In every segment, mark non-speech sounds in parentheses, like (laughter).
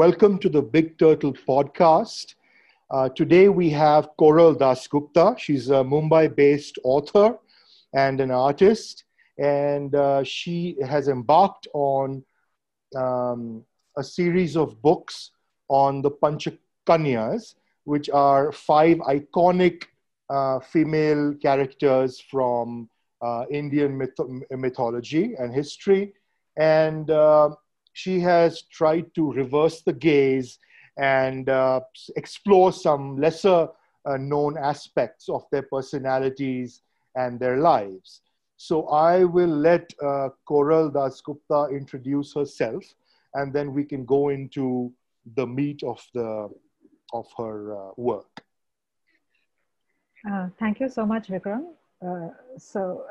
welcome to the Big Turtle podcast. Uh, today we have Koral Dasgupta. She's a Mumbai based author and an artist, and uh, she has embarked on um, a series of books on the Panchakanyas, which are five iconic uh, female characters from uh, Indian myth- mythology and history. And uh, she has tried to reverse the gaze and uh, explore some lesser uh, known aspects of their personalities and their lives. So I will let uh, Koral Dasgupta introduce herself, and then we can go into the meat of the of her uh, work. Uh, thank you so much, Vikram. Uh, so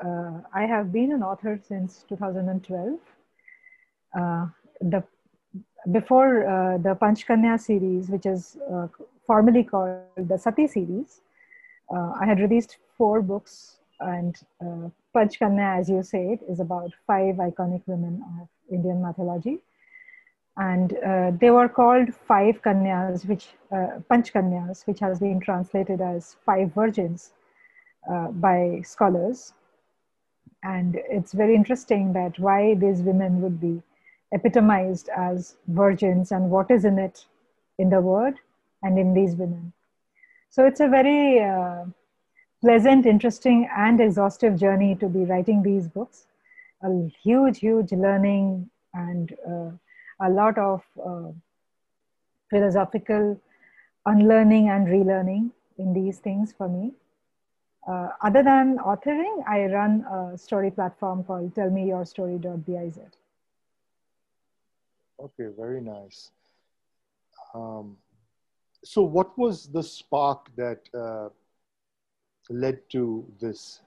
I have been an author since 2012. The before uh, the Panchkanya series, which is uh, formally called the Sati series, uh, I had released four books, and uh, Panchkanya, as you said, is about five iconic women of Indian mythology. And uh, they were called five Kanyas, which uh, Panchkanyas, which has been translated as five virgins by scholars. And it's very interesting that why these women would be epitomized as virgins and what is in it in the word and in these women. So it's a very uh, pleasant, interesting, and exhaustive journey to be writing these books. A huge, huge learning and uh, a lot of uh, philosophical unlearning and relearning in these things for me. Uh, other than authoring, I run a story platform called tellmeyourstory.biz. Okay, very nice. Um, so, what was the spark that uh, led to this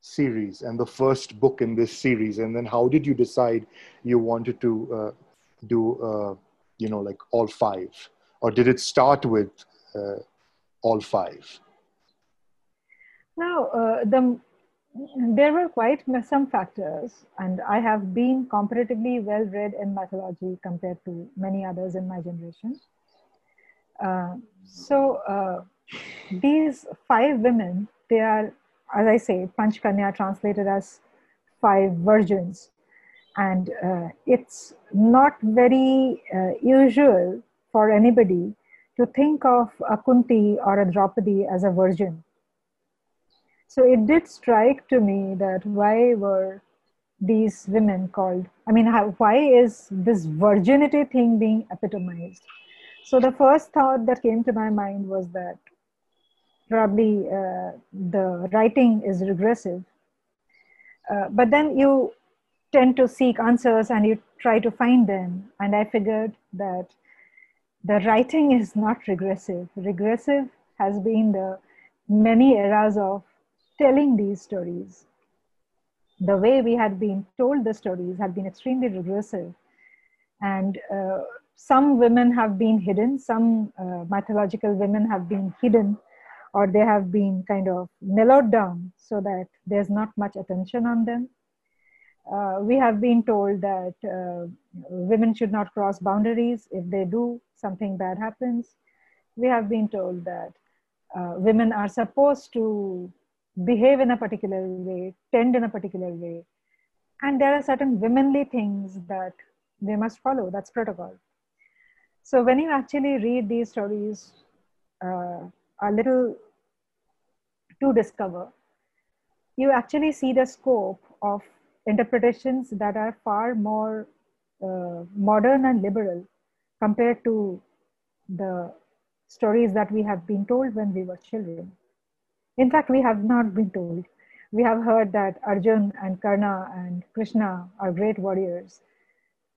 series and the first book in this series? And then, how did you decide you wanted to uh, do, uh, you know, like all five, or did it start with uh, all five? Now, uh, the there were quite some factors, and I have been comparatively well read in mythology compared to many others in my generation. Uh, so uh, these five women, they are, as I say, Panchkanya translated as five virgins, and uh, it's not very uh, usual for anybody to think of a Kunti or a Draupadi as a virgin so it did strike to me that why were these women called, I mean, how, why is this virginity thing being epitomized? So the first thought that came to my mind was that probably uh, the writing is regressive. Uh, but then you tend to seek answers and you try to find them. And I figured that the writing is not regressive. Regressive has been the many eras of telling these stories. The way we had been told the stories had been extremely regressive. And uh, some women have been hidden, some uh, mythological women have been hidden, or they have been kind of mellowed down so that there's not much attention on them. Uh, we have been told that uh, women should not cross boundaries. If they do, something bad happens. We have been told that uh, women are supposed to behave in a particular way, tend in a particular way. And there are certain womanly things that they must follow. That's protocol. So when you actually read these stories uh, a little to discover, you actually see the scope of interpretations that are far more uh, modern and liberal compared to the stories that we have been told when we were children. In fact, we have not been told. We have heard that Arjun and Karna and Krishna are great warriors.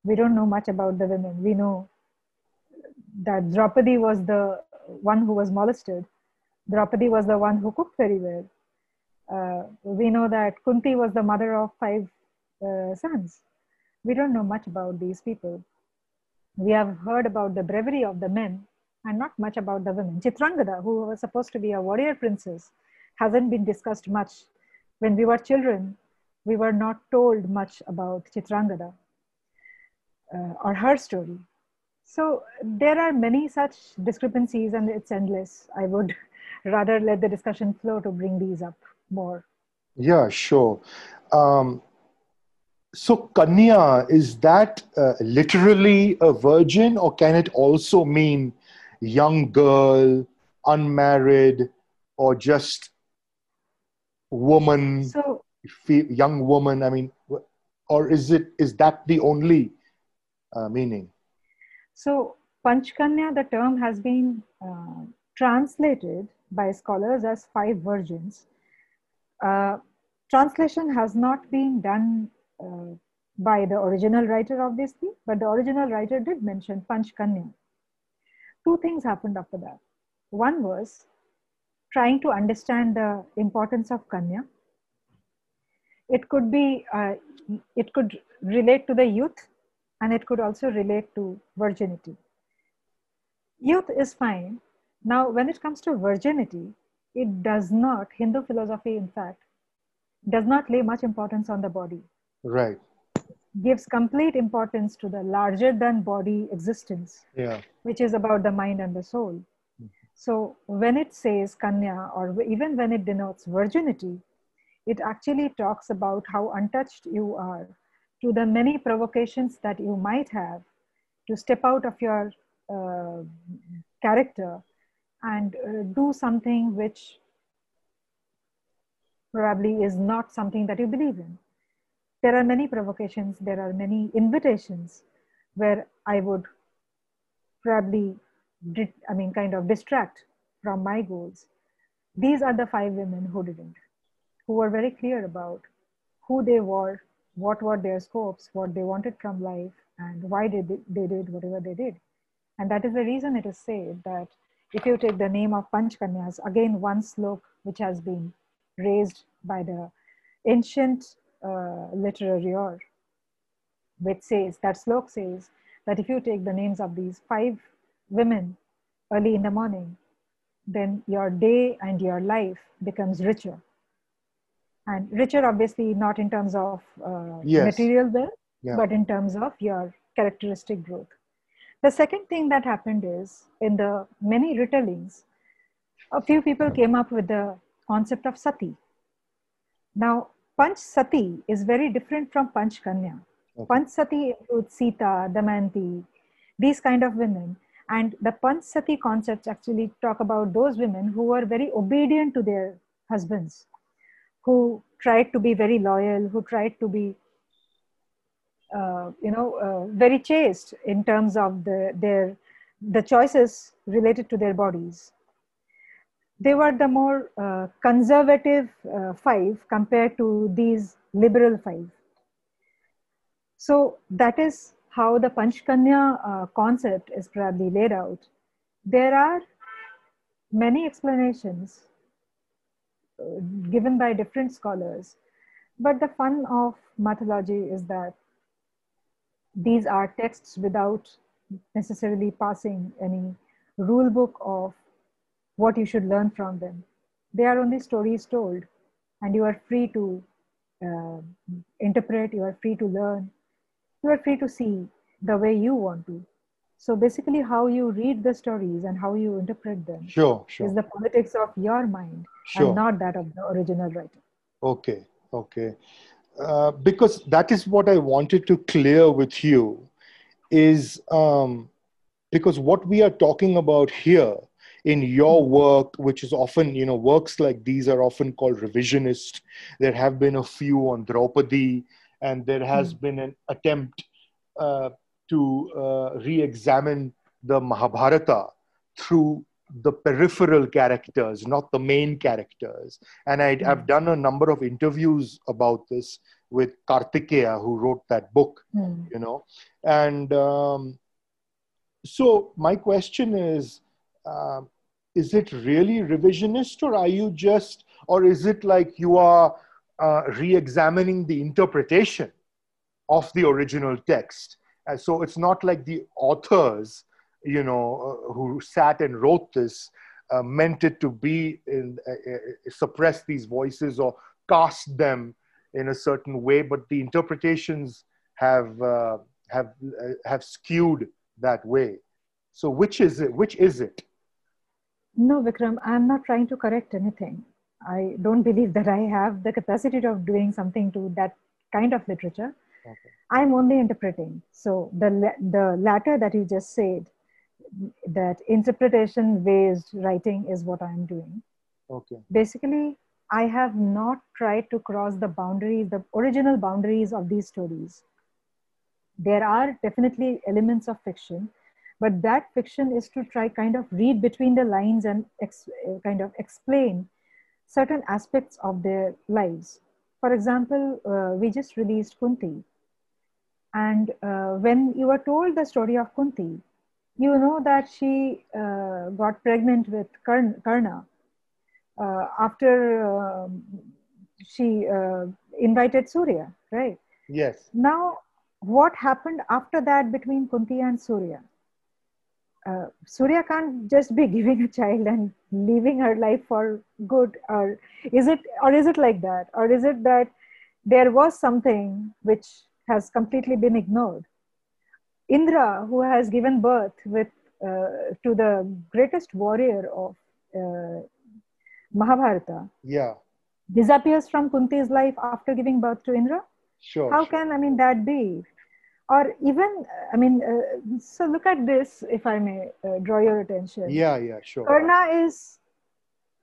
We don't know much about the women. We know that Draupadi was the one who was molested. Draupadi was the one who cooked very well. Uh, we know that Kunti was the mother of five uh, sons. We don't know much about these people. We have heard about the bravery of the men and not much about the women. Chitrangada, who was supposed to be a warrior princess, hasn't been discussed much. When we were children, we were not told much about Chitrangada uh, or her story. So there are many such discrepancies, and it's endless. I would (laughs) rather let the discussion flow to bring these up more. Yeah, sure. Um, so Kanya, is that uh, literally a virgin, or can it also mean young girl, unmarried, or just woman, So young woman? I mean, or is it is that the only uh, meaning? So, Panchkanya, the term has been uh, translated by scholars as five virgins. Uh, translation has not been done uh, by the original writer, obviously, but the original writer did mention Panchkanya. Two things happened after that. One was trying to understand the importance of Kanya. It could be, uh, it could relate to the youth and it could also relate to virginity. Youth is fine. Now, when it comes to virginity, it does not, Hindu philosophy, in fact, does not lay much importance on the body. Right. Gives complete importance to the larger than body existence, Yeah. which is about the mind and the soul. So, when it says Kanya, or even when it denotes virginity, it actually talks about how untouched you are to the many provocations that you might have to step out of your uh, character and uh, do something which probably is not something that you believe in. There are many provocations, there are many invitations where I would probably, I mean, kind of distract from my goals. These are the five women who didn't, who were very clear about who they were, what were their scopes, what they wanted from life, and why did they, they did whatever they did. And that is the reason it is said that if you take the name of Panchkanyas, again, one slok which has been raised by the ancient uh, literary which says, that slok says that if you take the names of these five women early in the morning, then your day and your life becomes richer. And richer, obviously, not in terms of uh, Yes. material wealth, Yeah. but in terms of your characteristic growth. The second thing that happened is in the many retellings, a few people came up with the concept of sati. Now, Panch Sati is very different from Panch Kanya. Okay. Panch Sati includes Sita, Damayanti, these kind of women. And the Panch Sati concepts actually talk about those women who were very obedient to their husbands, who tried to be very loyal, who tried to be uh, you know, uh, very chaste in terms of the, their the choices related to their bodies. They were the more uh, conservative uh, five compared to these liberal five. So that is how the Panchkanya uh, concept is probably laid out. There are many explanations uh, given by different scholars, but the fun of mythology is that these are texts without necessarily passing any rule book of what you should learn from them. They are only stories told, and you are free to uh, interpret, you are free to learn, you are free to see the way you want to. So, basically, how you read the stories and how you interpret them Sure, is the politics of your mind sure. and not that of the original writer. Okay, okay. Uh, because that is what I wanted to clear with you is um, because what we are talking about here in your work, which is often, you know, works like these are often called revisionist. There have been a few on Draupadi, and there has been an attempt uh, to uh, re examine the Mahabharata through the peripheral characters, not the main characters. And I, I've done a number of interviews about this with Kartikeya, who wrote that book, Hmm. you know. And um, so my question is, um, is it really revisionist or are you just, or is it like you are uh, re-examining the interpretation of the original text? And so it's not like the authors, you know, uh, who sat and wrote this uh, meant it to be in, uh, uh, suppress these voices or cast them in a certain way, but the interpretations have uh, have uh, have skewed that way. So which is it? Which is it? No, Vikram, I'm not trying to correct anything. I don't believe that I have the capacity of doing something to that kind of literature. Okay. I'm only interpreting. So the the latter that you just said, that interpretation based writing is what I'm doing. Okay. Basically, I have not tried to cross the boundaries, the original boundaries of these stories. There are definitely elements of fiction, but that fiction is to try kind of read between the lines and ex, eh, kind of explain certain aspects of their lives. For example, uh, we just released Kunti. And uh, when you are told the story of Kunti, you know that she uh, got pregnant with Karna uh, after um, she uh, invited Surya, right? Yes. Now, what happened after that between Kunti and Surya? Uh, Surya can't just be (laughs) giving a child and leaving her life for good, or is it, or is it like that, or is it that there was something which has completely been ignored? Indra, who has given birth with uh, to the greatest warrior of uh, Mahabharata, yeah, disappears from Kunti's life after giving birth to Indra. Sure. How sure. can I mean that be? Or even I mean, uh, so look at this, if I may uh, draw your attention. Yeah, yeah, sure. Karna is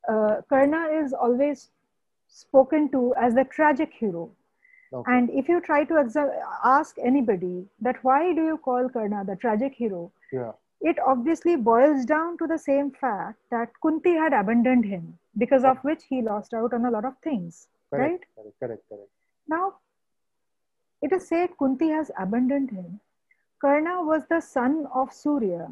uh, Karna is always spoken to as the tragic hero. Okay. And if you try to ask anybody that why do you call Karna the tragic hero, yeah. it obviously boils down to the same fact that Kunti had abandoned him because of which he lost out on a lot of things. Correct, right? Correct, correct, correct. Now, it is said Kunti has abandoned him. Karna was the son of Surya,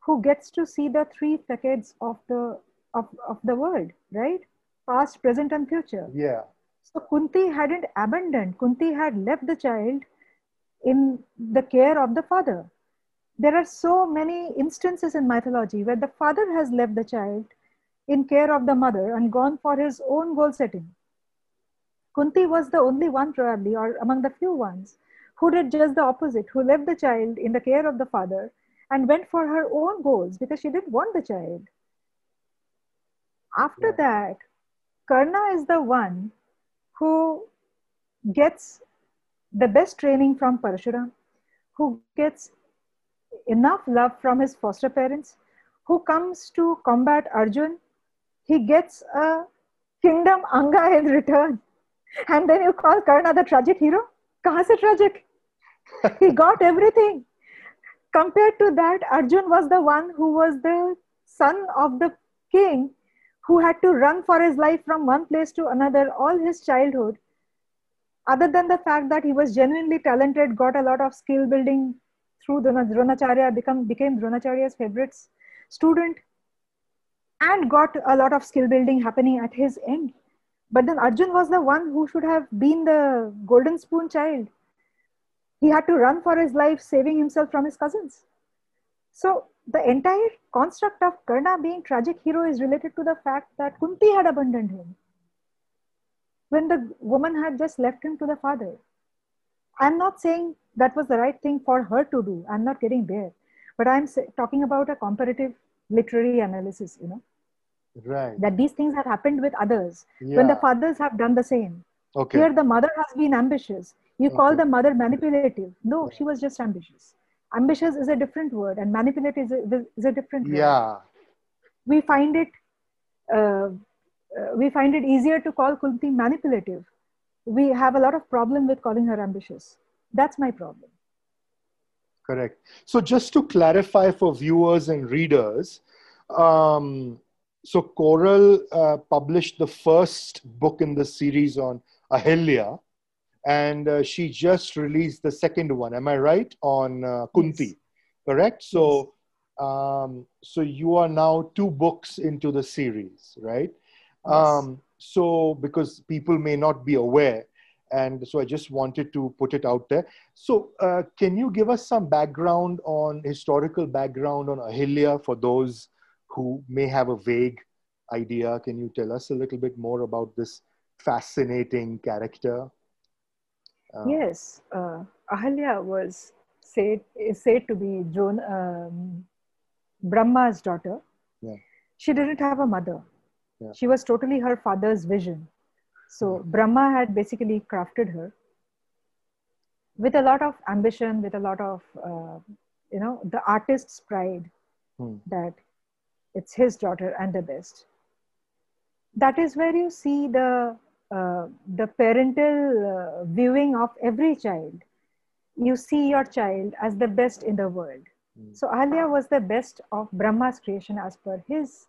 who gets to see the three facades of the of, of the world, right? Past, present, and future. Yeah. So Kunti hadn't abandoned. Kunti had left the child in the care of the father. There are so many instances in mythology where the father has left the child in care of the mother and gone for his own goal setting. Kunti was the only one, probably, or among the few ones, who did just the opposite, who left the child in the care of the father and went for her own goals because she didn't want the child. After yeah. that, Karna is the one who gets the best training from Parashuram, who gets enough love from his foster parents, who comes to combat Arjun he gets a kingdom Anga in return. And then you call Karna the tragic hero? Kahan se tragic? he (laughs) got everything. Compared to that, Arjun was the one who was the son of the king who had to run for his life from one place to another all his childhood. Other than the fact that he was genuinely talented, got a lot of skill building through Dronacharya, become, became Dronacharya's favorite student, and got a lot of skill building happening at his end. But then Arjun was the one who should have been the golden spoon child. He had to run for his life, saving himself from his cousins. So the entire construct of Karna being tragic hero is related to the fact that Kunti had abandoned him when the woman had just left him to the father. I'm not saying that was the right thing for her to do. I'm not getting there. But I'm talking about a comparative literary analysis, you know. Right. That these things have happened with others yeah. when the fathers have done the same. Okay. Here, the mother has been ambitious. You okay. call the mother manipulative. No, she was just ambitious. Ambitious is a different word, and manipulative is a, is a different word. Yeah. We find it. Uh, uh, we find it easier to call Kunti manipulative. We have a lot of problem with calling her ambitious. That's my problem. Correct. So, just to clarify for viewers and readers, um, so Koral uh, published the first book in the series on Ahalya, and uh, she just released the second one. Am I right on uh, Kunti? Yes. Correct. So, um, so you are now two books into the series, right? Yes. Um, so, because people may not be aware, and so I just wanted to put it out there. So, uh, can you give us some background on historical background on Ahalya for those who may have a vague idea? Can you tell us a little bit more about this fascinating character? Uh, yes, uh, Ahalya was said is said to be Drona, um, Brahma's daughter. Yeah. She didn't have a mother. Yeah. She was totally her father's vision. So Brahma had basically crafted her with a lot of ambition, with a lot of, uh, you know, the artist's pride Hmm. that it's his daughter and the best. That is where you see the uh, the parental uh, viewing of every child. You see your child as the best in the world. Hmm. So Ahalya was the best of Brahma's creation as per his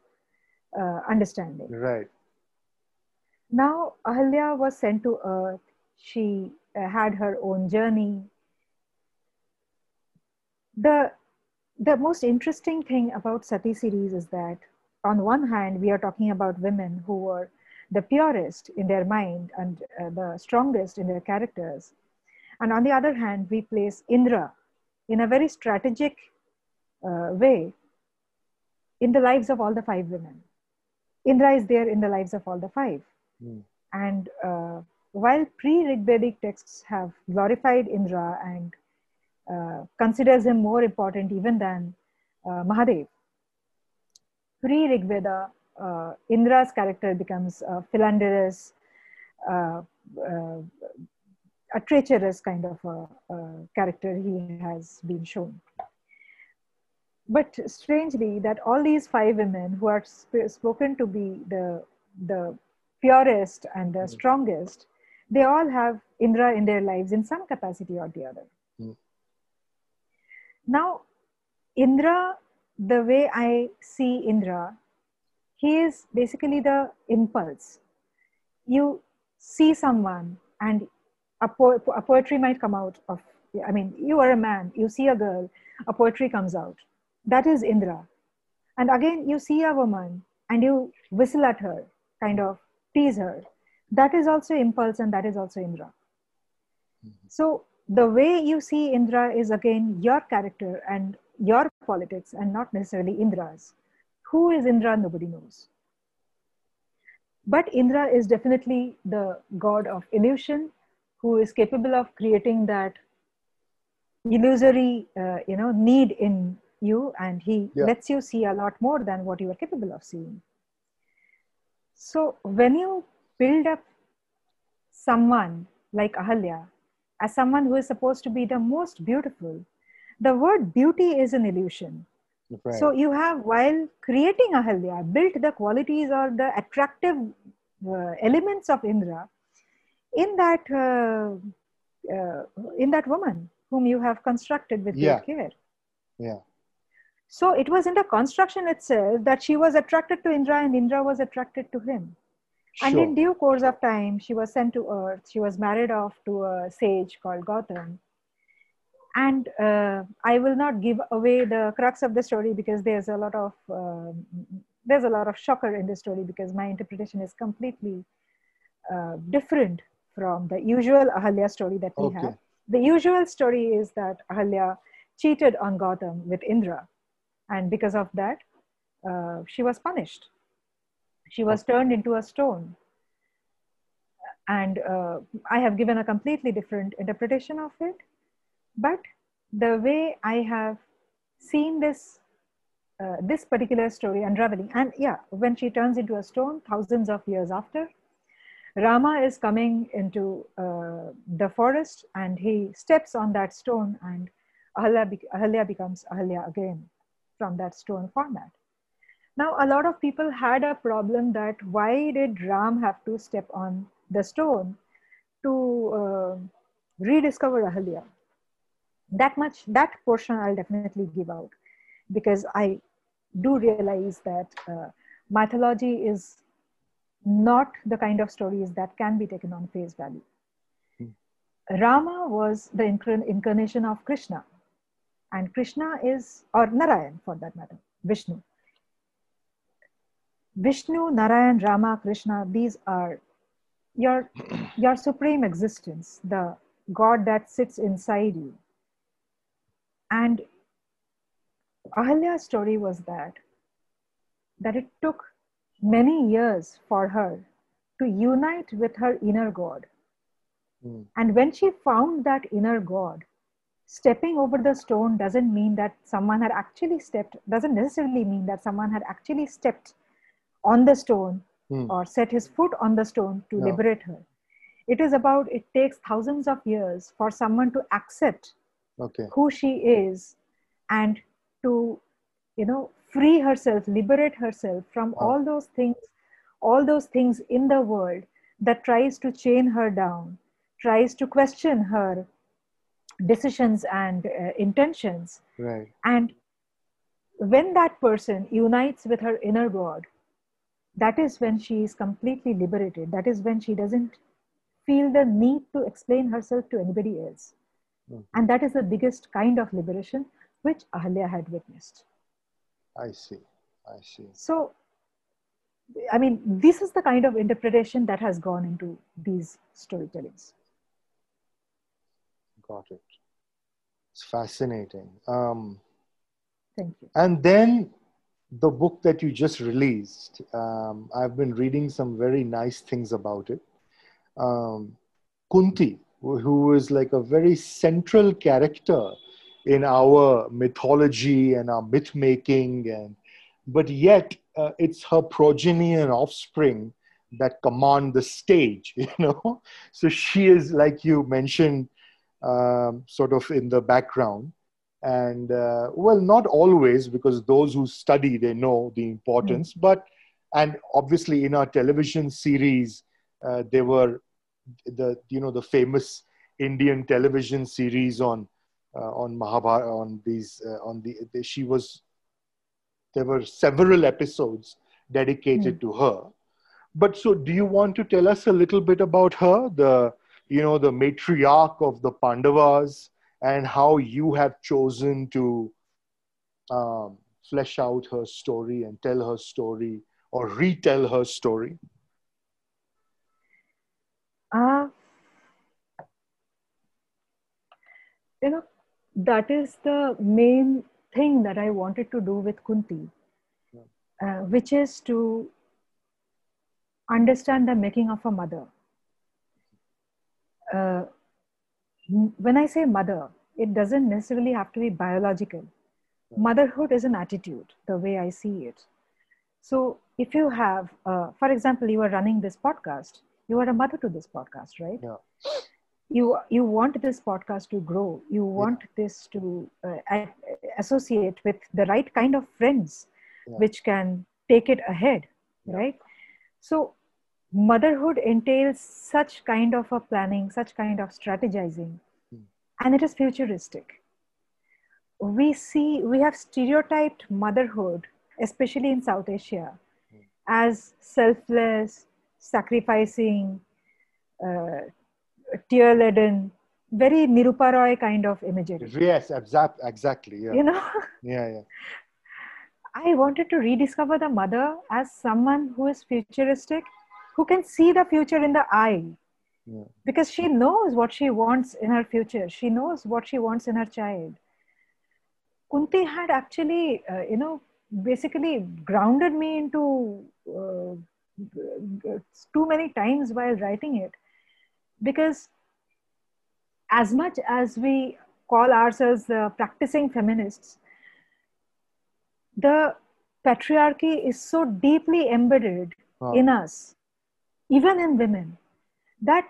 uh, understanding. Right. Now Ahalya was sent to earth. She uh, had her own journey. The the most interesting thing about Sati series is that on one hand we are talking about women who were the purest in their mind and uh, the strongest in their characters, and on the other hand we place Indra in a very strategic uh, way in the lives of all the five women. Indra is there in the lives of all the five. Hmm. And uh, while pre-Rigvedic texts have glorified Indra and considers him more important even than uh, Mahadev, pre-Rigveda, uh, Indra's character becomes uh, philanderous, uh, uh, a treacherous kind of a, a character he has been shown. But strangely, that all these five women who are sp- spoken to be the the purest and the strongest, they all have Indra in their lives in some capacity or the other. Now, Indra, the way I see Indra, he is basically the impulse. You see someone, and a, po- a poetry might come out of, I mean, you are a man, you see a girl, a poetry comes out. That is Indra. And again, you see a woman and you whistle at her, kind of tease her. That is also impulse and that is also Indra. Mm-hmm. So the way you see Indra is again your character and your politics and not necessarily Indra's. Who is Indra? Nobody knows. But Indra is definitely the god of illusion who is capable of creating that illusory uh, you know need in you and he Yeah. lets you see a lot more than what you are capable of seeing so when you build up someone like ahalya as someone who is supposed to be the most beautiful the word beauty is an illusion Right. so you have, while creating Ahalya, built the qualities or the attractive uh, elements of Indra in that uh, uh, in that woman whom you have constructed with Yeah. great care. yeah. So it was in the construction itself that she was attracted to Indra and Indra was attracted to him. And in due course of time, she was sent to earth. She was married off to a sage called Gautam. And uh, I will not give away the crux of the story because there's a lot of um, there's a lot of shocker in the story because my interpretation is completely uh, different from the usual Ahalya story that we Okay. have. The usual story is that Ahalya cheated on Gautam with Indra, and because of that, uh, she was punished. She was turned into a stone. And uh, I have given a completely different interpretation of it. But the way I have seen this, uh, this particular story unraveling, and yeah, when she turns into a stone, thousands of years after, Rama is coming into uh, the forest and he steps on that stone, and Ahalya, bec- Ahalya becomes Ahalya again from that stone format. Now, a lot of people had a problem that why did Ram have to step on the stone to uh, rediscover Ahalya? That much, that portion I'll definitely give out because I do realize that uh, mythology is not the kind of stories that can be taken on face value. Rama was the incarn- incarnation of Krishna, and Krishna is, or Narayan for that matter, Vishnu. Vishnu, Narayan, Rama, Krishna, these are your, your supreme existence, the God that sits inside you. And Ahalya's story was that, that it took many years for her to unite with her inner God. Mm. And when she found that inner God, stepping over the stone doesn't mean that someone had actually stepped doesn't necessarily mean that someone had actually stepped on the stone Hmm. or set his foot on the stone to No. liberate her it is about it takes thousands of years for someone to accept Okay. who she is and to you know free herself liberate herself from Wow. all those things all those things in the world that tries to chain her down tries to question her decisions and uh, intentions Right. and when that person unites with her inner god that is when she is completely liberated that is when she doesn't feel the need to explain herself to anybody else Mhm. and that is the biggest kind of liberation which ahalya had witnessed I see. I see. so i mean this is the kind of interpretation that has gone into these storytellings Got it. It's fascinating. Um, thank you and then the book that you just released, um, I've been reading some very nice things about it. Um, Kunti, who is like a very central character in our mythology and our myth making, and but yet uh, it's her progeny and offspring that command the stage. (laughs) You know, so she is like you mentioned, um, sort of in the background and uh, well not always because those who study they know the importance. But and obviously in our television series uh, there were the you know the famous indian television series on uh, on mahabharata on these uh, on the, the she was there were several episodes dedicated to her. But so do you want to tell us a little bit about her? The you know the matriarch of the pandavas and how you have chosen to um, flesh out her story and tell her story or retell her story? Uh, you know that is the main thing that i wanted to do with kunti uh, which is to understand the making of a mother. Uh, when i say mother it doesn't necessarily have to be biological. Motherhood is an attitude the way i see it. So if you have uh, for example you are running this podcast you are a mother to this podcast right? Yeah. you you want this podcast to grow. You want this to uh, associate with the right kind of friends Yeah. which can take it ahead Yeah. right? So motherhood entails such kind of a planning such kind of strategizing. Hmm. and it is futuristic. We see we have stereotyped motherhood especially in south asia as selfless sacrificing uh, tear laden very nirupa roy kind of imagery. Yes exact, exactly yeah. You know? (laughs) Yeah yeah. I wanted to rediscover the mother as someone who is futuristic, who can see the future in the eye. Yeah. Because she knows what she wants in her future, she knows what she wants in her child. Kunti had actually, uh, you know, basically grounded me into uh, too many times while writing it. Because as much as we call ourselves the practicing feminists, the patriarchy is so deeply embedded Huh. in us, even in women, that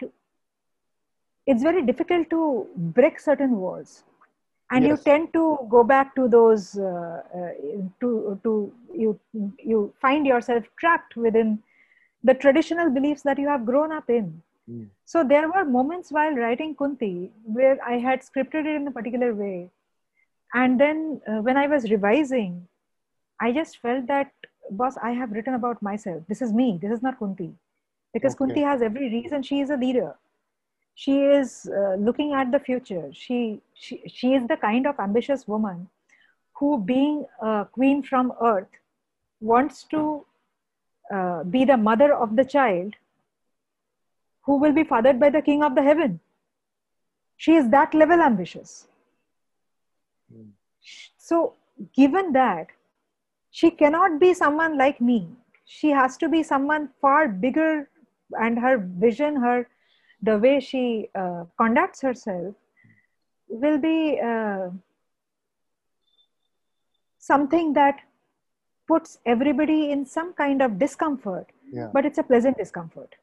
it's very difficult to break certain walls. And you tend to go back to those, uh, uh, to, to you, you find yourself trapped within the traditional beliefs that you have grown up in. Mm. So there were moments while writing Kunti where I had scripted it in a particular way. And then uh, when I was revising, I just felt that, boss, I have written about myself. This is me. This is not Kunti. Because Okay. Kunti has every reason. She is a leader. She is uh, looking at the future. She, she, she is the kind of ambitious woman who, being a queen from earth, wants to uh, be the mother of the child who will be fathered by the king of the heaven. She is that level ambitious. Mm. So, given that, she cannot be someone like me. She has to be someone far bigger, and her vision, her the way she uh, conducts herself will be uh, something that puts everybody in some kind of discomfort, yeah. but it's a pleasant discomfort.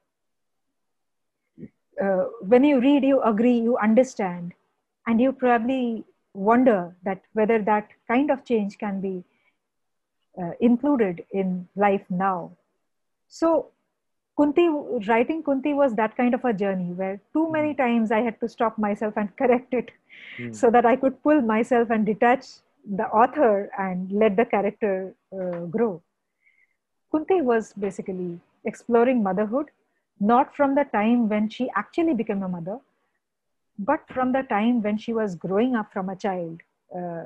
Uh, when you read, you agree, you understand, and you probably wonder that whether that kind of change can be uh, included in life now. So, Kunti, writing Kunti was that kind of a journey where too many hmm. times I had to stop myself and (laughs) correct it mm. so that I could pull myself and detach the author and let the character uh, grow. Kunti was basically exploring motherhood, not from the time when she actually became a mother, but from the time when she was growing up from a child. Uh,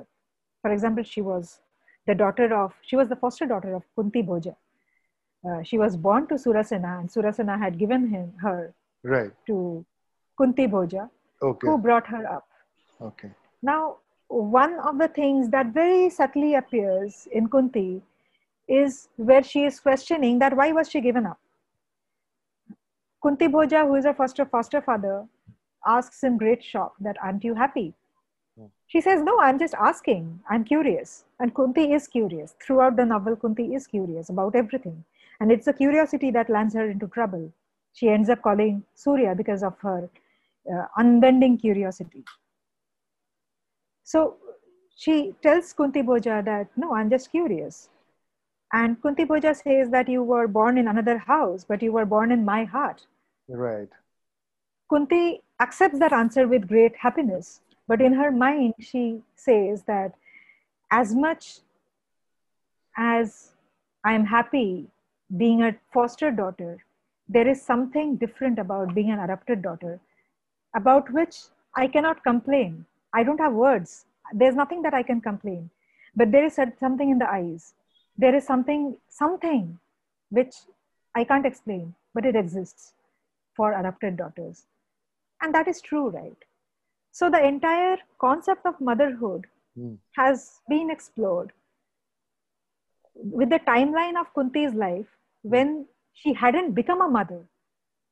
for example, she was the daughter of, she was the foster daughter of Kunti Bhoja. Uh, she was born to Surasena, and Surasena had given him her right. to Kunti Bhoja, okay. who brought her up. Okay. Now, one of the things that very subtly appears in Kunti is where she is questioning that why was she given up? Kunti Bhoja, who is her foster, foster father, asks in great shock that, aren't you happy? Hmm. She says, no, I'm just asking. I'm curious. And Kunti is curious. Throughout the novel, Kunti is curious about everything. And it's a curiosity that lands her into trouble. She ends up calling Surya because of her uh, unbending curiosity. So she tells Kunti Bhoja that, no, I'm just curious. And Kunti Bhoja says that you were born in another house, but you were born in my heart. Right. Kunti accepts that answer with great happiness. But in her mind, she says that as much as I'm happy being a foster daughter, there is something different about being an adopted daughter about which I cannot complain I don't have words. There's nothing that I can complain. But there is something in the eyes. There is something, something which I can't explain, but it exists for adopted daughters. And that is true, right? So the entire concept of motherhood mm. has been explored with the timeline of Kunti's life when she hadn't become a mother,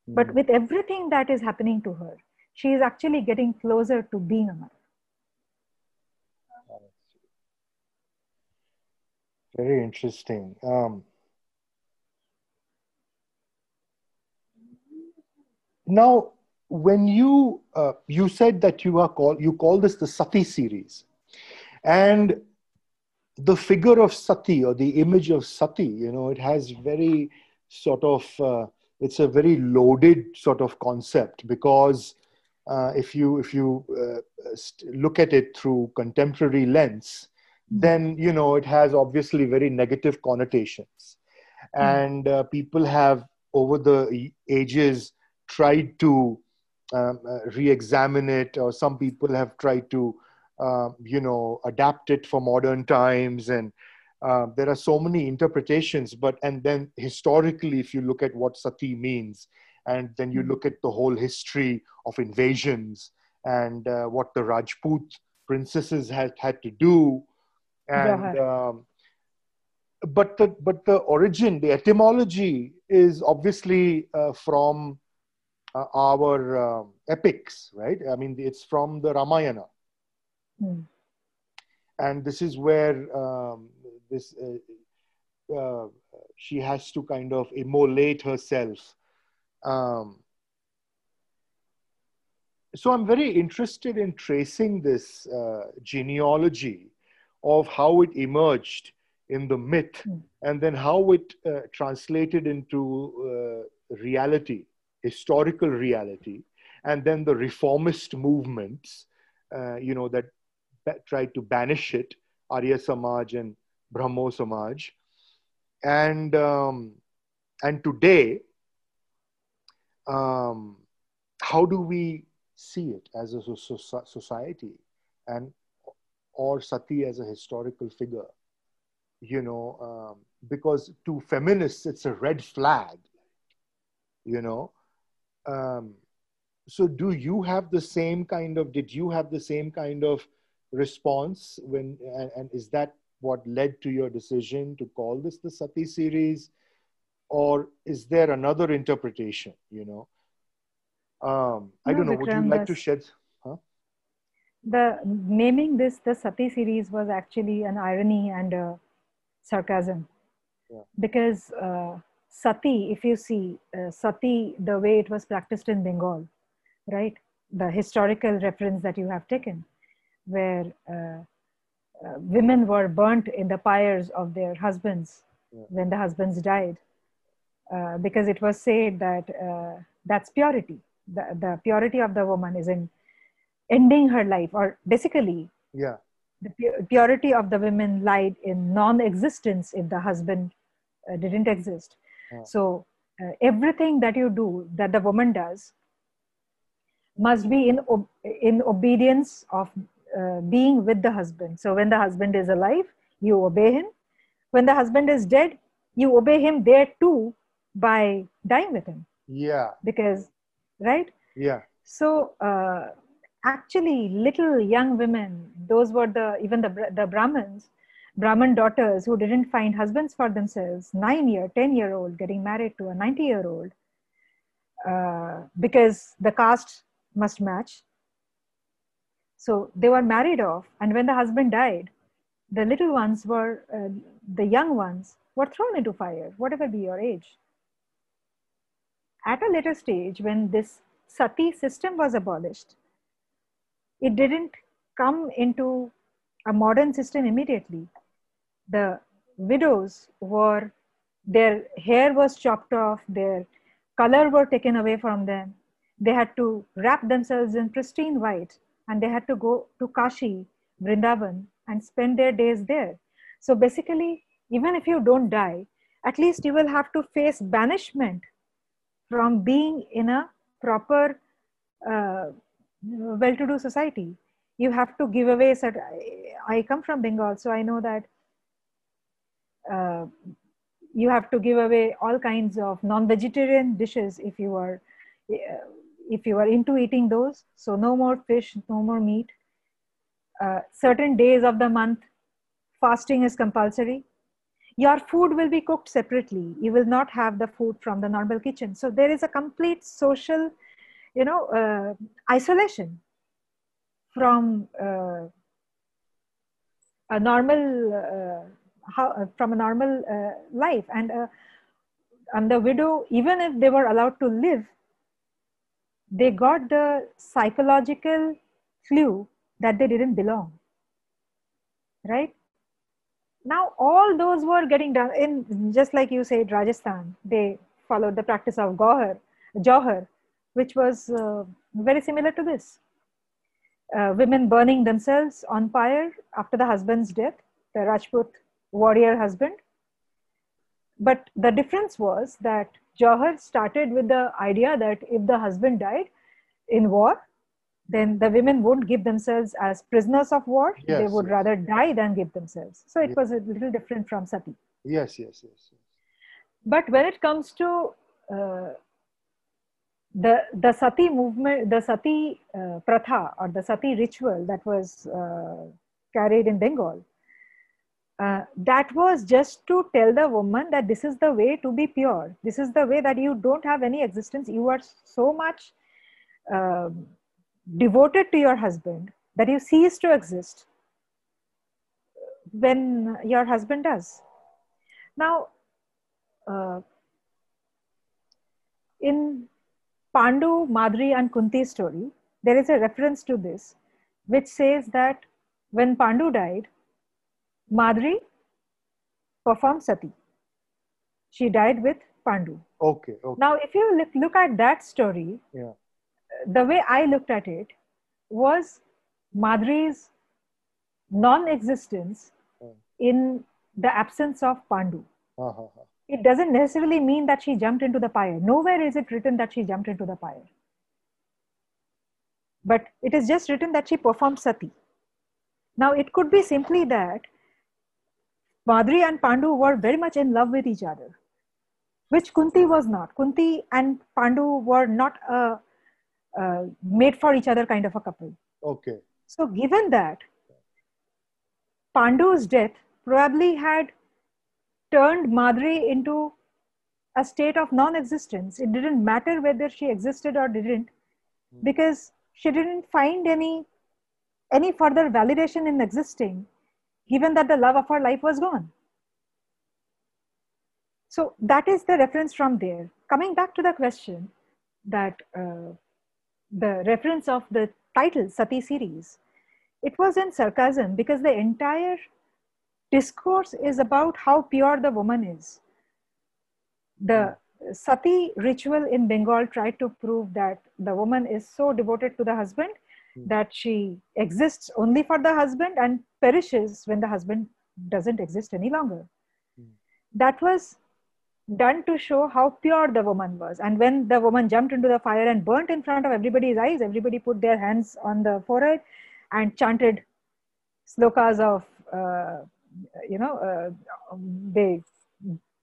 mm. but hmm. with everything that is happening to her, she is actually getting closer to being a mother. Very interesting. Um, now, when you uh, you said that you are called you call this the Sati series, and the figure of Sati or the image of Sati, you know, it has very sort of uh, it's a very loaded sort of concept because uh, if you if you uh, look at it through contemporary lens, then you know it has obviously very negative connotations mm. and uh, people have over the ages tried to um, uh, re-examine it or some people have tried to uh, you know adapt it for modern times. And uh, there are so many interpretations but and then historically if you look at what sati means and then you hmm. look at the whole history of invasions and uh, what the rajput princesses had had to do. And um, but the but the origin the etymology is obviously uh, from uh, our uh, epics right? I mean it's from the ramayana mm. and this is where um, this uh, uh, she has to kind of immolate herself um, so i'm very interested in tracing this uh, genealogy of how it emerged in the myth mm. and then how it uh, translated into uh, reality, historical reality, and then the reformist movements, uh, you know, that, that, tried to banish it, Arya Samaj and Brahmo Samaj. And, um, and today, um, how do we see it as a society? And or Sati as a historical figure, you know, um, because to feminists it's a red flag, you know. Um, so, do you have the same kind of? Did you have the same kind of response when? And, and is that what led to your decision to call this the Sati series, or is there another interpretation? You know, um, I don't know. Would you like to shed? the naming this the Sati series was actually an irony and a sarcasm Yeah. because uh, Sati, if you see uh, Sati, the way it was practiced in Bengal, right? The historical reference that you have taken, where uh, uh, women were burnt in the pyres of their husbands Yeah. when the husbands died, uh, because it was said that uh, that's purity. The, the purity of the woman is in ending her life, or basically Yeah. the pu- purity of the women lied in non-existence if the husband uh, didn't exist Yeah. so uh, everything that you do that the woman does must be in in obedience of uh, being with the husband so when the husband is alive you obey him when the husband is dead you obey him there too by dying with him Yeah. because right Yeah. so uh, actually, little young women, those were the even the the Brahmins, Brahmin daughters who didn't find husbands for themselves, nine year, ten year old getting married to a ninety year old, uh, because the caste must match. So they were married off, and when the husband died, the little ones were uh, the young ones were thrown into fire, whatever be your age. At a later stage when this sati system was abolished it didn't come into a modern system immediately. The widows were their hair was chopped off their color were taken away from them. They had to wrap themselves in pristine white and they had to go to kashi vrindavan and spend their days there. So basically even if you don't die at least you will have to face banishment from being in a proper uh, well-to-do society. You have to give away certain i come from bengal so i know that uh, you have to give away all kinds of non-vegetarian dishes if you are uh, if you are into eating those so no more fish no more meat. Uh, certain days of the month fasting is compulsory. Your food will be cooked separately. You will not have the food from the normal kitchen. So there is a complete social you know uh, isolation from uh, a normal uh, how, uh, from a normal uh, life. And and the widow even if they were allowed to live they got the psychological clue that they didn't belong right? Now all those were getting done in just like you said rajasthan they followed the practice of gohar johar which was uh, very similar to this. Uh, women burning themselves on fire after the husband's death the rajput warrior husband but the difference was that johar started with the idea that if the husband died in war then the women won't give themselves as prisoners of war. they would yes. rather die than give themselves. So it Yes. was a little different from sati. Yes. Yes. Yes. yes. But when it comes to uh, the the sati movement, the sati uh, pratha or the sati ritual that was uh, carried in Bengal, uh, that was just to tell the woman that this is the way to be pure. This is the way that you don't have any existence. You are so much um, devoted to your husband that you cease to exist when your husband does. Now, uh, in Pandu, Madri, and Kunti's story, there is a reference to this, which says that when Pandu died, Madri performed sati. She died with Pandu. Okay. Okay. Now, if you look, look at that story, Yeah. the way I looked at it was Madri's non existence in the absence of Pandu. Ha, ha. It doesn't necessarily mean that she jumped into the pyre. Nowhere is it written that she jumped into the pyre. But it is just written that she performed sati. Now, it could be simply that Madri and Pandu were very much in love with each other, which Kunti was not. Kunti and Pandu were not a, uh, made for each other kind of a couple. Okay. So, given that Pandu's death probably had turned Madri into a state of non existence, it didn't matter whether she existed or didn't, because she didn't find any any further validation in existing, given that the love of her life was gone. So that is the reference from there. Coming back to the question that uh, the reference of the title Sati series, it was in sarcasm because the entire discourse is about how pure the woman is. The Sati ritual in Bengal tried to prove that the woman is so devoted to the husband mm. that she exists only for the husband and perishes when the husband doesn't exist any longer. Mm. That was done to show how pure the woman was. And when the woman jumped into the fire and burnt in front of everybody's eyes, everybody put their hands on the forehead and chanted slokas of, uh, you know, uh, they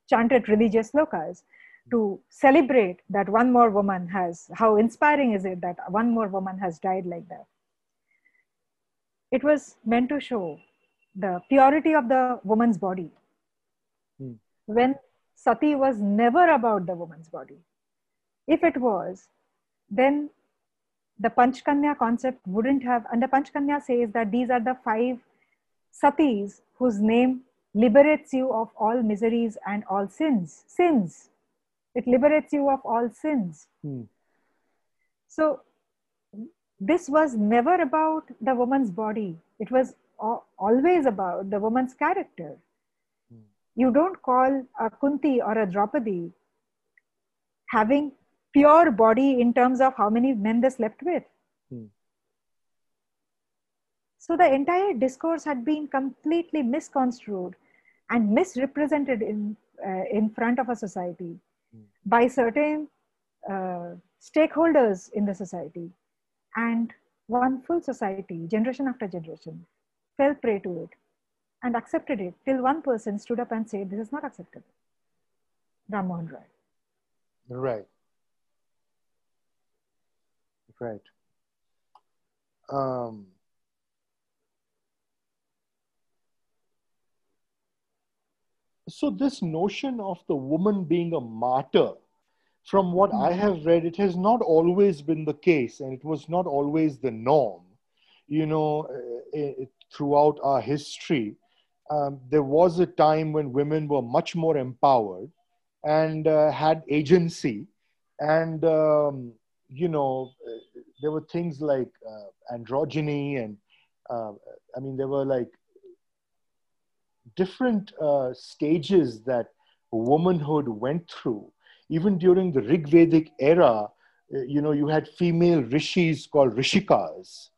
chanted religious slokas to celebrate that one more woman has, how inspiring is it that one more woman has died like that. It was meant to show the purity of the woman's body. Hmm. When sati was never about the woman's body. If it was, then the Panchkanya concept wouldn't have, and the Panchkanya says that these are the five satis whose name liberates you of all miseries and all sins. Sins. It liberates you of all sins. Hmm. So, this was never about the woman's body, it was always about the woman's character you don't call a Kunti or a Draupadi having pure body in terms of how many men they slept with. Hmm. So the entire discourse had been completely misconstrued and misrepresented in, uh, in front of a society hmm. by certain uh, stakeholders in the society. And one full society, generation after generation, fell prey to it and accepted it till one person stood up and said, This is not acceptable. Ram Mohan Roy. Right. Right. Um, so, this notion of the woman being a martyr, from what mm-hmm. I have read, it has not always been the case and it was not always the norm. You know, uh, throughout our history, um, there was a time when women were much more empowered and uh, had agency and um, you know there were things like uh, androgyny and uh, i mean there were like different uh, stages that womanhood went through even during the rigvedic era uh, you know you had female rishis called rishikas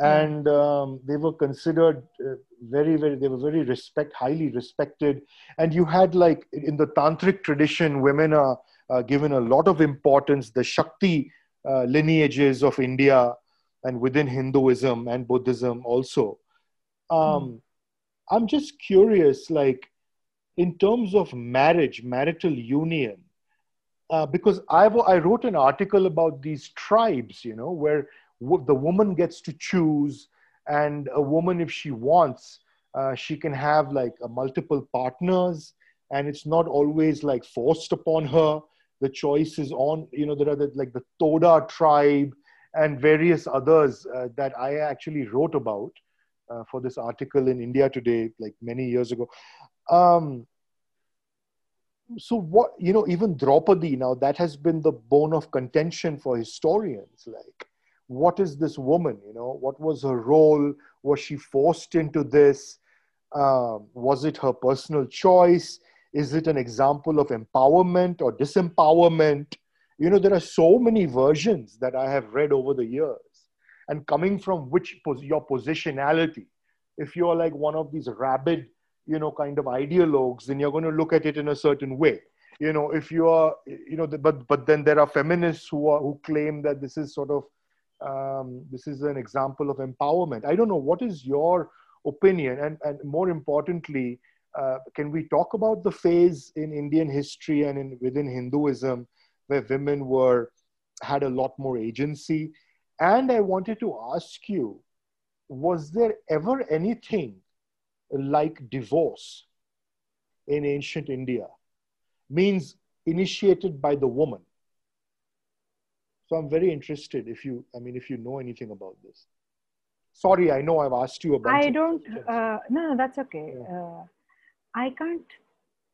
and um, they were considered uh, very very they were very respect highly respected. And you had like in the tantric tradition women are uh, given a lot of importance the shakti uh, lineages of india and within hinduism and buddhism also. Um, mm. i'm just curious like in terms of marriage marital union uh, because I've, i wrote an article about these tribes you know where the woman gets to choose and a woman if she wants uh, she can have like multiple partners and it's not always like forced upon her. The choice is on you know there are the, like the toda tribe and various others uh, that i actually wrote about uh, for this article in india today like many years ago. Um, so what you know even draupadi now that has been the bone of contention for historians like what is this woman you know? What was her role? Was she forced into this? Um, was it her personal choice? Is it an example of empowerment or disempowerment? You know there are so many versions that i have read over the years. And coming from which pos- your positionality if you're like one of these rabid you know kind of ideologues then you're going to look at it in a certain way you know if you are you know but but then there are feminists who are who claim that this is sort of um, this is an example of empowerment. I don't know what is your opinion, and and more importantly, uh, can we talk about the phase in Indian history and in within Hinduism where women were had a lot more agency? And I wanted to ask you, was there ever anything like divorce in ancient India? Means initiated by the woman so I'm very interested if you, I mean, if you know anything about this. Sorry, I know I've asked you about. I don't. Uh, no, no, that's okay. Yeah. Uh, I can't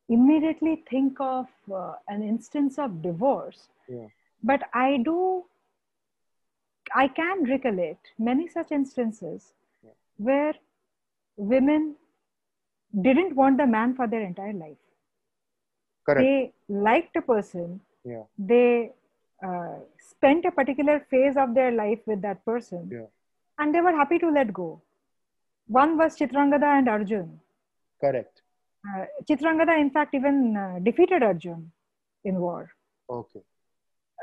immediately think of uh, an instance of divorce, yeah. but I do. I can recollect many such instances yeah. where women didn't want the man for their entire life. Correct. They liked a person. Yeah. They uh, spent a particular phase of their life with that person. Yeah. And they were happy to let go. One was Chitrangada and Arjun. Correct. Uh, Chitrangada, in fact, even uh, defeated Arjun in war. Okay.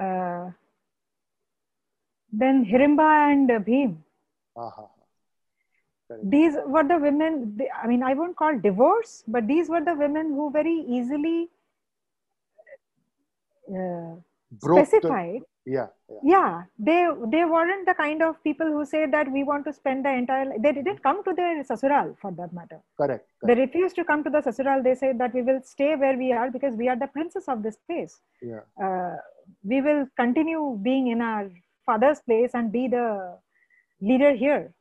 Uh, then Hirimba and Bhim. Uh-huh. These were the women, they, I mean, I won't call divorce, but these were the women who very easily uh, specified. The, yeah, yeah, yeah. they they weren't the kind of people who say that we want to spend the entire. They didn't come to their sasural for that matter. Correct, correct. They refused to come to the sasural. They said that we will stay where we are because we are the princes of this place. Yeah. Uh, we will continue being in our father's place and be the leader here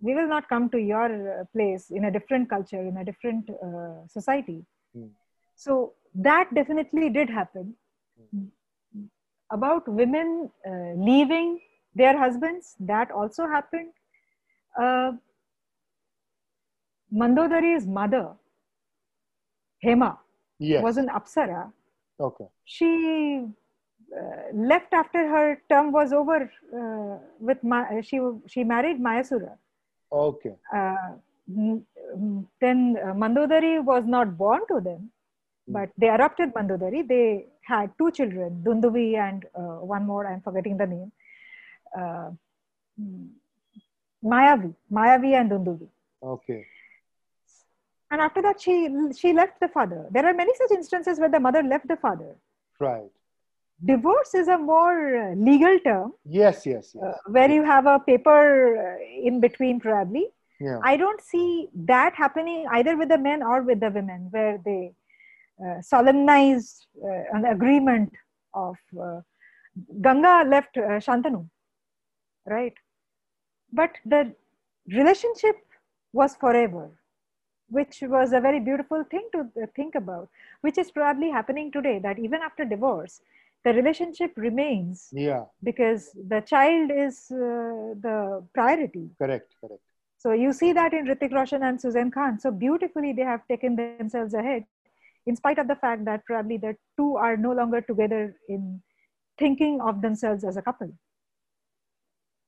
we will not come to your uh, place in a different culture in a different uh, society mm. so that definitely did happen mm. about women uh, leaving their husbands that also happened uh, mandodari's mother hema yes. was an apsara okay she uh, left after her term was over uh, with Ma- she she married mayasura Okay. Uh, then uh, Mandodari was not born to them, mm. but they adopted Mandodari. They had two children, Dunduvi and uh, one more, I'm forgetting the name. Uh, Mayavi, Mayavi and Dunduvi. Okay. And after that, she she left the father. There are many such instances where the mother left the father. Right divorce is a more legal term yes yes, yes. Uh, where you have a paper in between probably yeah. i don't see that happening either with the men or with the women where they uh, solemnize uh, an agreement of uh, ganga left uh, shantanu right but the relationship was forever which was a very beautiful thing to think about which is probably happening today that even after divorce the relationship remains yeah. because the child is uh, the priority. Correct correct. So you see that in Hrithik Roshan and Sussanne Khan. So beautifully they have taken themselves ahead in spite of the fact that probably the two are no longer together in thinking of themselves as a couple.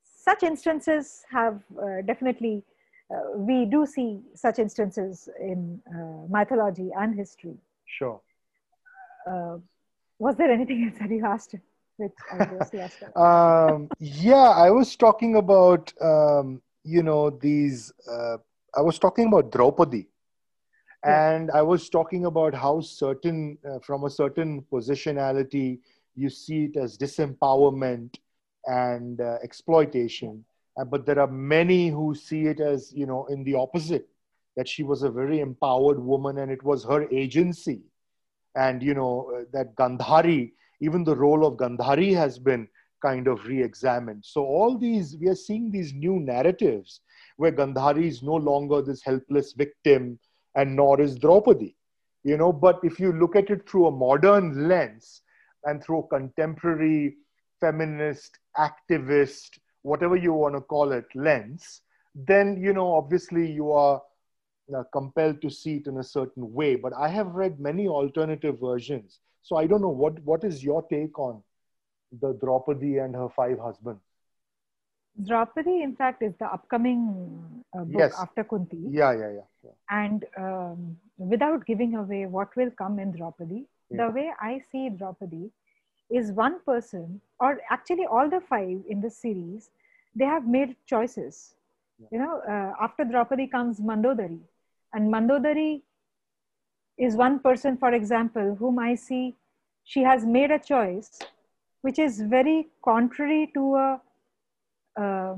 Such instances have uh, definitely uh, we do see such instances in uh, mythology and history. Sure. Uh, was there anything (laughs) else that you asked? Which (laughs) um, yeah, I was talking about um, you know these. Uh, I was talking about Draupadi, yeah. and I was talking about how certain uh, from a certain positionality you see it as disempowerment and uh, exploitation, uh, but there are many who see it as you know in the opposite that she was a very empowered woman and it was her agency and you know uh, that gandhari even the role of gandhari has been kind of re-examined. So all these we are seeing these new narratives where gandhari is no longer this helpless victim and nor is draupadi you know. But if you look at it through a modern lens and through a contemporary feminist activist whatever you want to call it lens then you know obviously you are uh, compelled to see it in a certain way. But I have read many alternative versions. So I don't know what what is your take on the Draupadi and her five husbands. Draupadi, in fact, is the upcoming uh, book yes. after Kunti. Yeah, yeah, yeah. yeah. And um, without giving away what will come in Draupadi, yeah. the way I see Draupadi is one person, or actually all the five in the series, they have made choices. Yeah. You know, uh, after Draupadi comes Mandodari, and Mandodari is one person, for example, whom I see, she has made a choice which is very contrary to a, uh,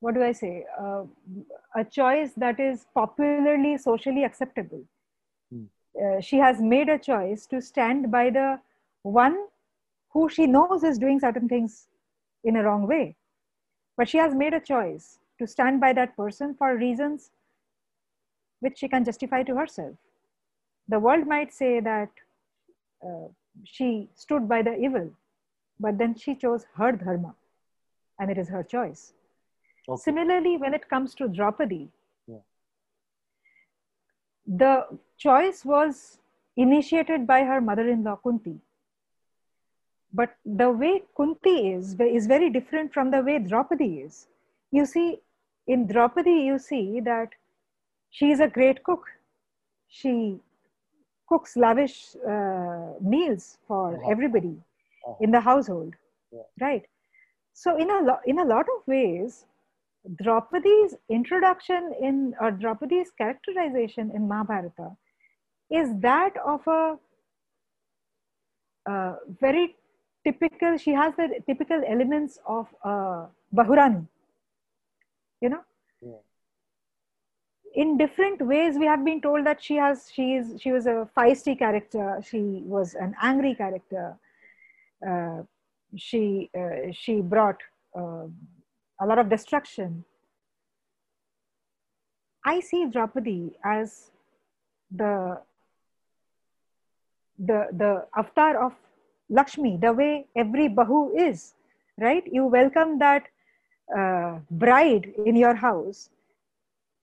what do I say, uh, a choice that is popularly socially acceptable. Mm. Uh, she has made a choice to stand by the one who she knows is doing certain things in a wrong way. but she has made a choice to stand by that person for reasons which she can justify to herself. The world might say that uh, she stood by the evil, but then she chose her dharma, and it is her choice. Okay. Similarly, when it comes to Draupadi, yeah. the choice was initiated by her mother in law Kunti. But the way Kunti is, is very different from the way Draupadi is. You see, in Draupadi, you see that she is a great cook. She cooks lavish uh, meals for uh-huh. everybody uh-huh. in the household, yeah. right? So, in a, lo- in a lot of ways, Draupadi's introduction in, or Draupadi's characterization in Mahabharata is that of a uh, very typical, she has the typical elements of uh, Bahurani, you know? Yeah. In different ways, we have been told that she has, she is, she was a feisty character. She was an angry character. Uh, she, uh, she brought uh, a lot of destruction. I see Draupadi as the the the avatar of Lakshmi, the way every bahu is, right? You welcome that uh, bride in your house,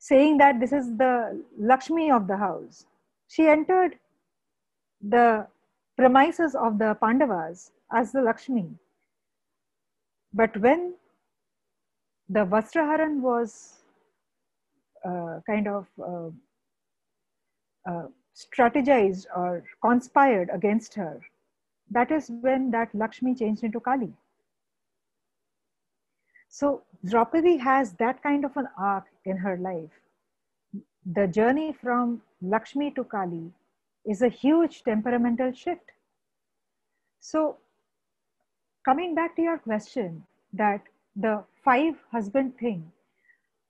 saying that this is the Lakshmi of the house. She entered the premises of the Pandavas as the Lakshmi. But when the Vastraharan was uh, kind of uh, uh, strategized or conspired against her, that is when that Lakshmi changed into Kali. So Draupadi has that kind of an arc in her life. The journey from Lakshmi to Kali is a huge temperamental shift. So coming back to your question that the five husband thing,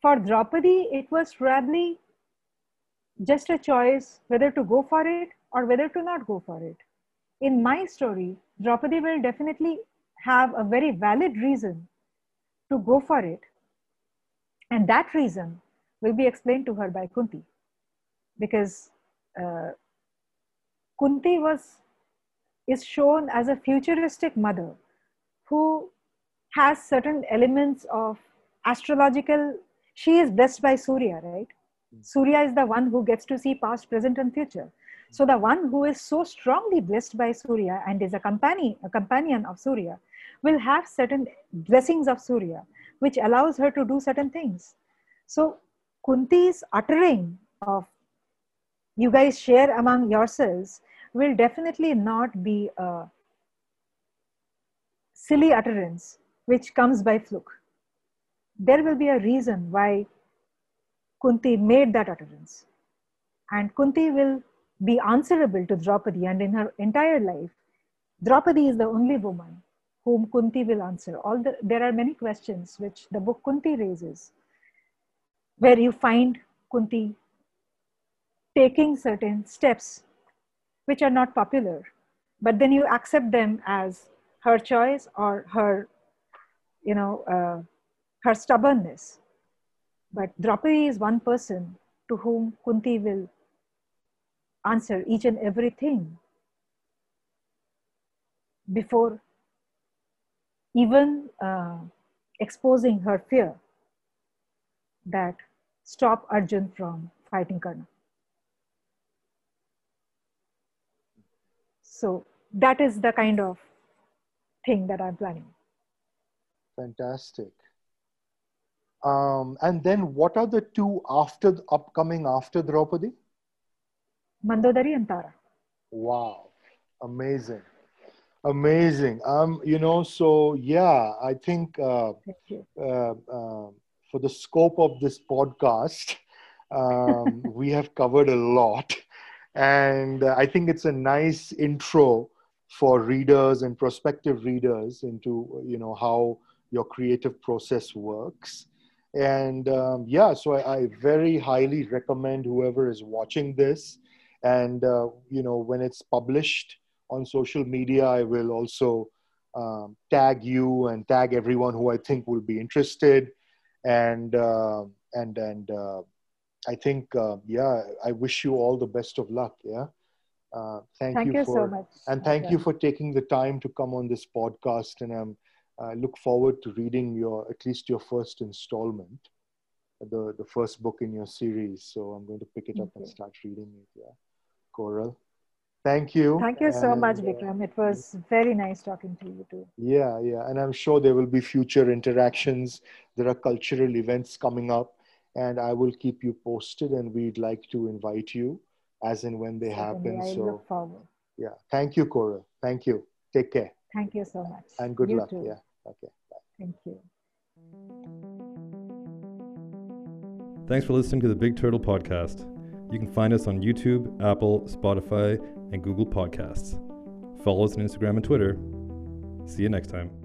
for Draupadi, it was probably just a choice whether to go for it or whether to not go for it. In my story, Draupadi will definitely have a very valid reason to go for it. And that reason will be explained to her by Kunti. Because uh, Kunti was, is shown as a futuristic mother who has certain elements of astrological, she is blessed by Surya, right? Surya is the one who gets to see past, present, and future. So the one who is so strongly blessed by Surya and is a companion, a companion of Surya, will have certain blessings of Surya, which allows her to do certain things. So Kunti's uttering of you guys share among yourselves will definitely not be a silly utterance which comes by fluke. There will be a reason why Kunti made that utterance. And Kunti will be answerable to Draupadi, and in her entire life, Draupadi is the only woman whom Kunti will answer. All the, there are many questions which the book Kunti raises, where you find Kunti taking certain steps which are not popular, but then you accept them as her choice or her, you know, uh, her stubbornness. But Draupadi is one person to whom Kunti will answer each and everything before even uh, exposing her fear that stop Arjun from fighting Karna. So that is the kind of thing that I'm planning. Fantastic. Um, and then what are the two after the upcoming after Draupadi? Mandodari and Tara. Wow, amazing, amazing. Um, you know, so yeah, I think uh, uh, uh, for the scope of this podcast, um, (laughs) we have covered a lot, and uh, I think it's a nice intro for readers and prospective readers into you know how your creative process works. And um, yeah so I, I, very highly recommend whoever is watching this. And uh, you know when it's published on social media i will also um, tag you and tag everyone who I think will be interested. And uh, and and uh, I think uh, yeah, I wish you all the best of luck. Yeah. Uh, thank, thank, you, you for, so much. And thank you for taking the time to come on this podcast. And I'm I look forward to reading your at least your first installment, the the first book in your series. So I'm going to pick it up and start reading it. Yeah, Koral. Thank you. Thank you so and, much, Vikram. It was very nice talking to you too. Yeah, yeah, and I'm sure there will be future interactions. There are cultural events coming up, and I will keep you posted. And we'd like to invite you as and when they happen. I so look forward. Yeah. Thank you, Koral. Thank you. Take care. Thank you so much. And good you luck. Too. Yeah. Okay. Bye. Thank you. Thanks for listening to the Big Turtle Podcast. You can find us on YouTube, Apple, Spotify, and Google Podcasts. Follow us on Instagram and Twitter. See you next time.